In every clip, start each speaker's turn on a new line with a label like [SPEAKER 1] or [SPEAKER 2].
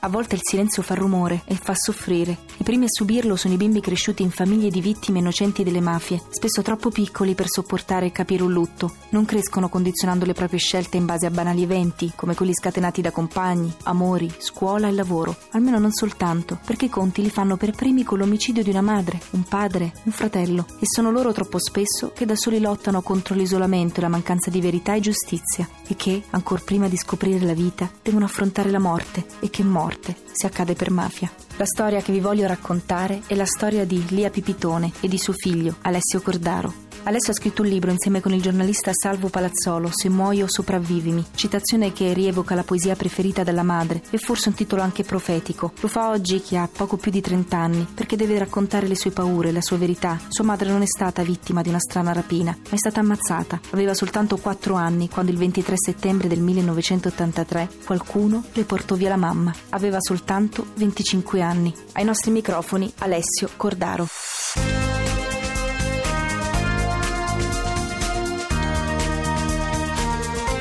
[SPEAKER 1] A volte il silenzio fa rumore e fa soffrire. I primi a subirlo sono i bimbi cresciuti in famiglie di vittime innocenti delle mafie, spesso troppo piccoli per sopportare e capire un lutto. Non crescono condizionando le proprie scelte in base a banali eventi, come quelli scatenati da compagni, amori, scuola e lavoro. Almeno non soltanto, perché i conti li fanno per primi con l'omicidio di una madre, un padre, un fratello. E sono loro troppo spesso che da soli lottano contro l'isolamento e la mancanza di verità e giustizia. E che, ancora prima di scoprire la vita, devono affrontare la morte. E che morte morte se accade per mafia. La storia che vi voglio raccontare è la storia di Lia Pipitone e di suo figlio, Alessio Cordaro. Alessio ha scritto un libro insieme con il giornalista Salvo Palazzolo, Se muoio sopravvivimi, citazione che rievoca la poesia preferita della madre e forse un titolo anche profetico. Lo fa oggi che ha poco più di 30 anni, perché deve raccontare le sue paure, la sua verità. Sua madre non è stata vittima di una strana rapina, ma è stata ammazzata. Aveva soltanto 4 anni quando il 23 settembre del 1983 qualcuno le portò via la mamma. Aveva soltanto 25 anni. Ai nostri microfoni Alessio Cordaro.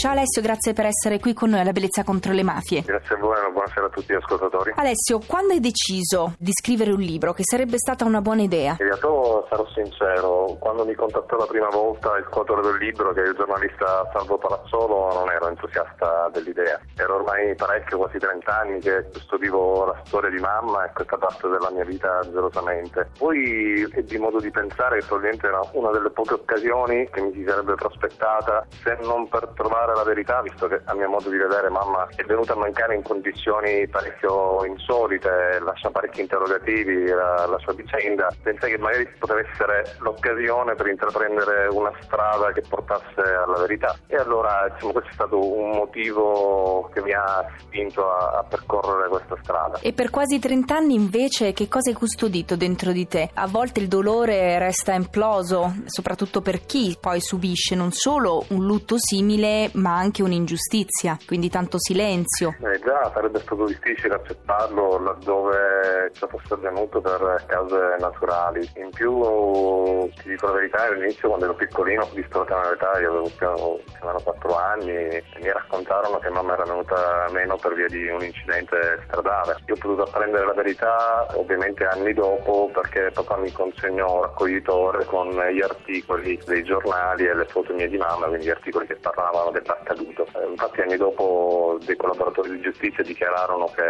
[SPEAKER 1] Ciao Alessio, grazie per essere qui con noi alla Bellezza contro le mafie.
[SPEAKER 2] Grazie a voi e buonasera a tutti gli ascoltatori.
[SPEAKER 1] Alessio, quando hai deciso di scrivere un libro, che sarebbe stata una buona idea?
[SPEAKER 2] In realtà sarò sincero, quando mi contattò la prima volta il coautore del libro, che è il giornalista Salvo Palazzolo, non ero entusiasta dell'idea. Ero ormai parecchio, quasi 30 anni, che custodivo la storia di mamma e questa parte della mia vita gelosamente. Poi ebbi modo di pensare che probabilmente era una delle poche occasioni che mi si sarebbe prospettata, se non per trovare la verità, visto che a mio modo di vedere mamma è venuta a mancare in condizioni parecchio insolite, lascia parecchi interrogativi la, la sua vicenda, pensai che magari poteva essere l'occasione per intraprendere una strada che portasse alla verità. E allora diciamo, questo è stato un motivo che mi ha spinto a, a percorrere questa strada.
[SPEAKER 1] E per quasi 30 anni invece che cosa hai custodito dentro di te? A volte il dolore resta imploso, soprattutto per chi poi subisce non solo un lutto simile, ma anche un'ingiustizia, quindi tanto silenzio.
[SPEAKER 2] Eh già, sarebbe stato difficile accettarlo laddove ciò fosse avvenuto per cause naturali. In più, ti dico la verità, all'inizio quando ero piccolino, visto la tenera età, io avevo più o meno 4 anni, e mi raccontarono che mamma era venuta meno per via di un incidente stradale. Io ho potuto apprendere la verità ovviamente anni dopo perché papà mi consegnò un raccoglitore con gli articoli dei giornali e le foto mie di mamma, quindi articoli che parlavano del accaduto. Eh, infatti anni dopo dei collaboratori di giustizia dichiararono che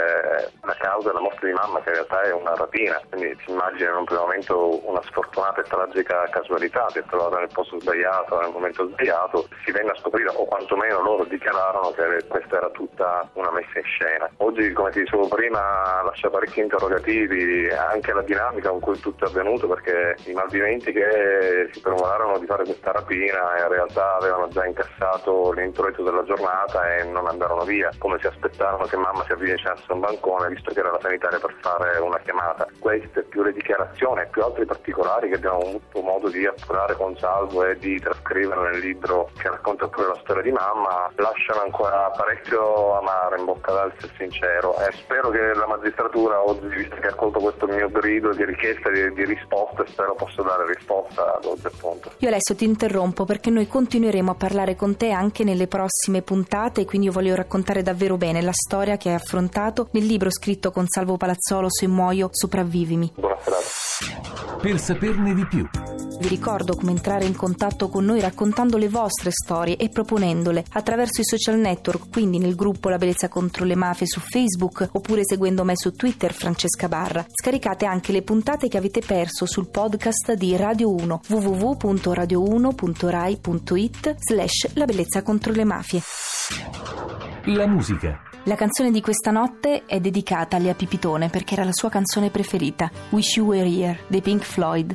[SPEAKER 2] la causa della morte di mamma che in realtà è una rapina, quindi si immagina in un primo momento una sfortunata e tragica casualità, è trovata nel posto sbagliato, nel momento sbagliato, si venne a scoprire o quantomeno loro dichiararono che questa era tutta una messa in scena. Oggi come ti dicevo prima lascia parecchi interrogativi anche la dinamica con cui tutto è avvenuto perché i malviventi che si premurarono di fare questa rapina in realtà avevano già incassato l'introito della giornata e non andarono via, come si aspettarono che mamma si avvicinasse a un bancone visto che era la sanitaria per fare una chiamata. Queste più le dichiarazioni e più altri particolari che abbiamo avuto modo di appurare con Salvo e di trascrivere nel libro che racconta pure la storia di mamma lasciano ancora parecchio amaro in bocca da essere sincero e spero che la magistratura oggi, visto che ha accolto questo mio grido di richiesta di, di risposte, spero possa dare risposta ad oggi appunto.
[SPEAKER 1] Io adesso ti interrompo perché noi continueremo a parlare con te anche nelle prossime puntate, quindi io voglio raccontare davvero bene la storia che hai affrontato nel libro scritto con Salvo Palazzolo Se muoio sopravvivimi.
[SPEAKER 2] Buona serata.
[SPEAKER 3] Per saperne di più.
[SPEAKER 1] Vi ricordo come entrare in contatto con noi raccontando le vostre storie e proponendole attraverso i social network, quindi nel gruppo La Bellezza contro le Mafie su Facebook oppure seguendo me su Twitter Francesca Barra. Scaricate anche le puntate che avete perso sul podcast di Radio 1 www.radio1.rai.it slash La Bellezza contro le Mafie.
[SPEAKER 3] La musica.
[SPEAKER 1] La canzone di questa notte è dedicata a Lia Pipitone perché era la sua canzone preferita, Wish You Were Here, dei Pink Floyd.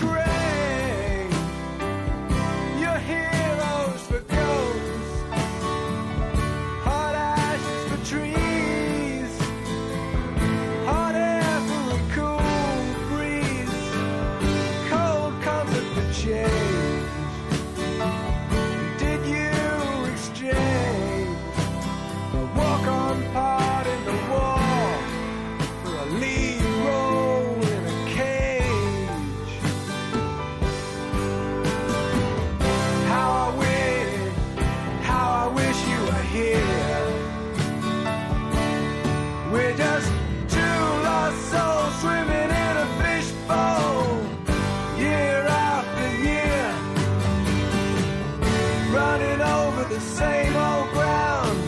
[SPEAKER 4] you running over the same old ground.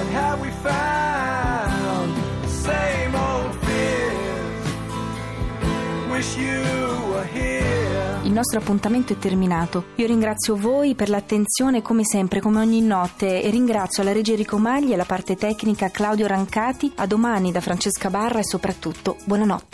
[SPEAKER 4] And have we found the same old fears? Wish you were here.
[SPEAKER 1] Il nostro appuntamento è terminato. Io ringrazio voi per l'attenzione come sempre, come ogni notte e ringrazio la regia Enrico e la parte tecnica Claudio Rancati. A domani da Francesca Barra e soprattutto buonanotte.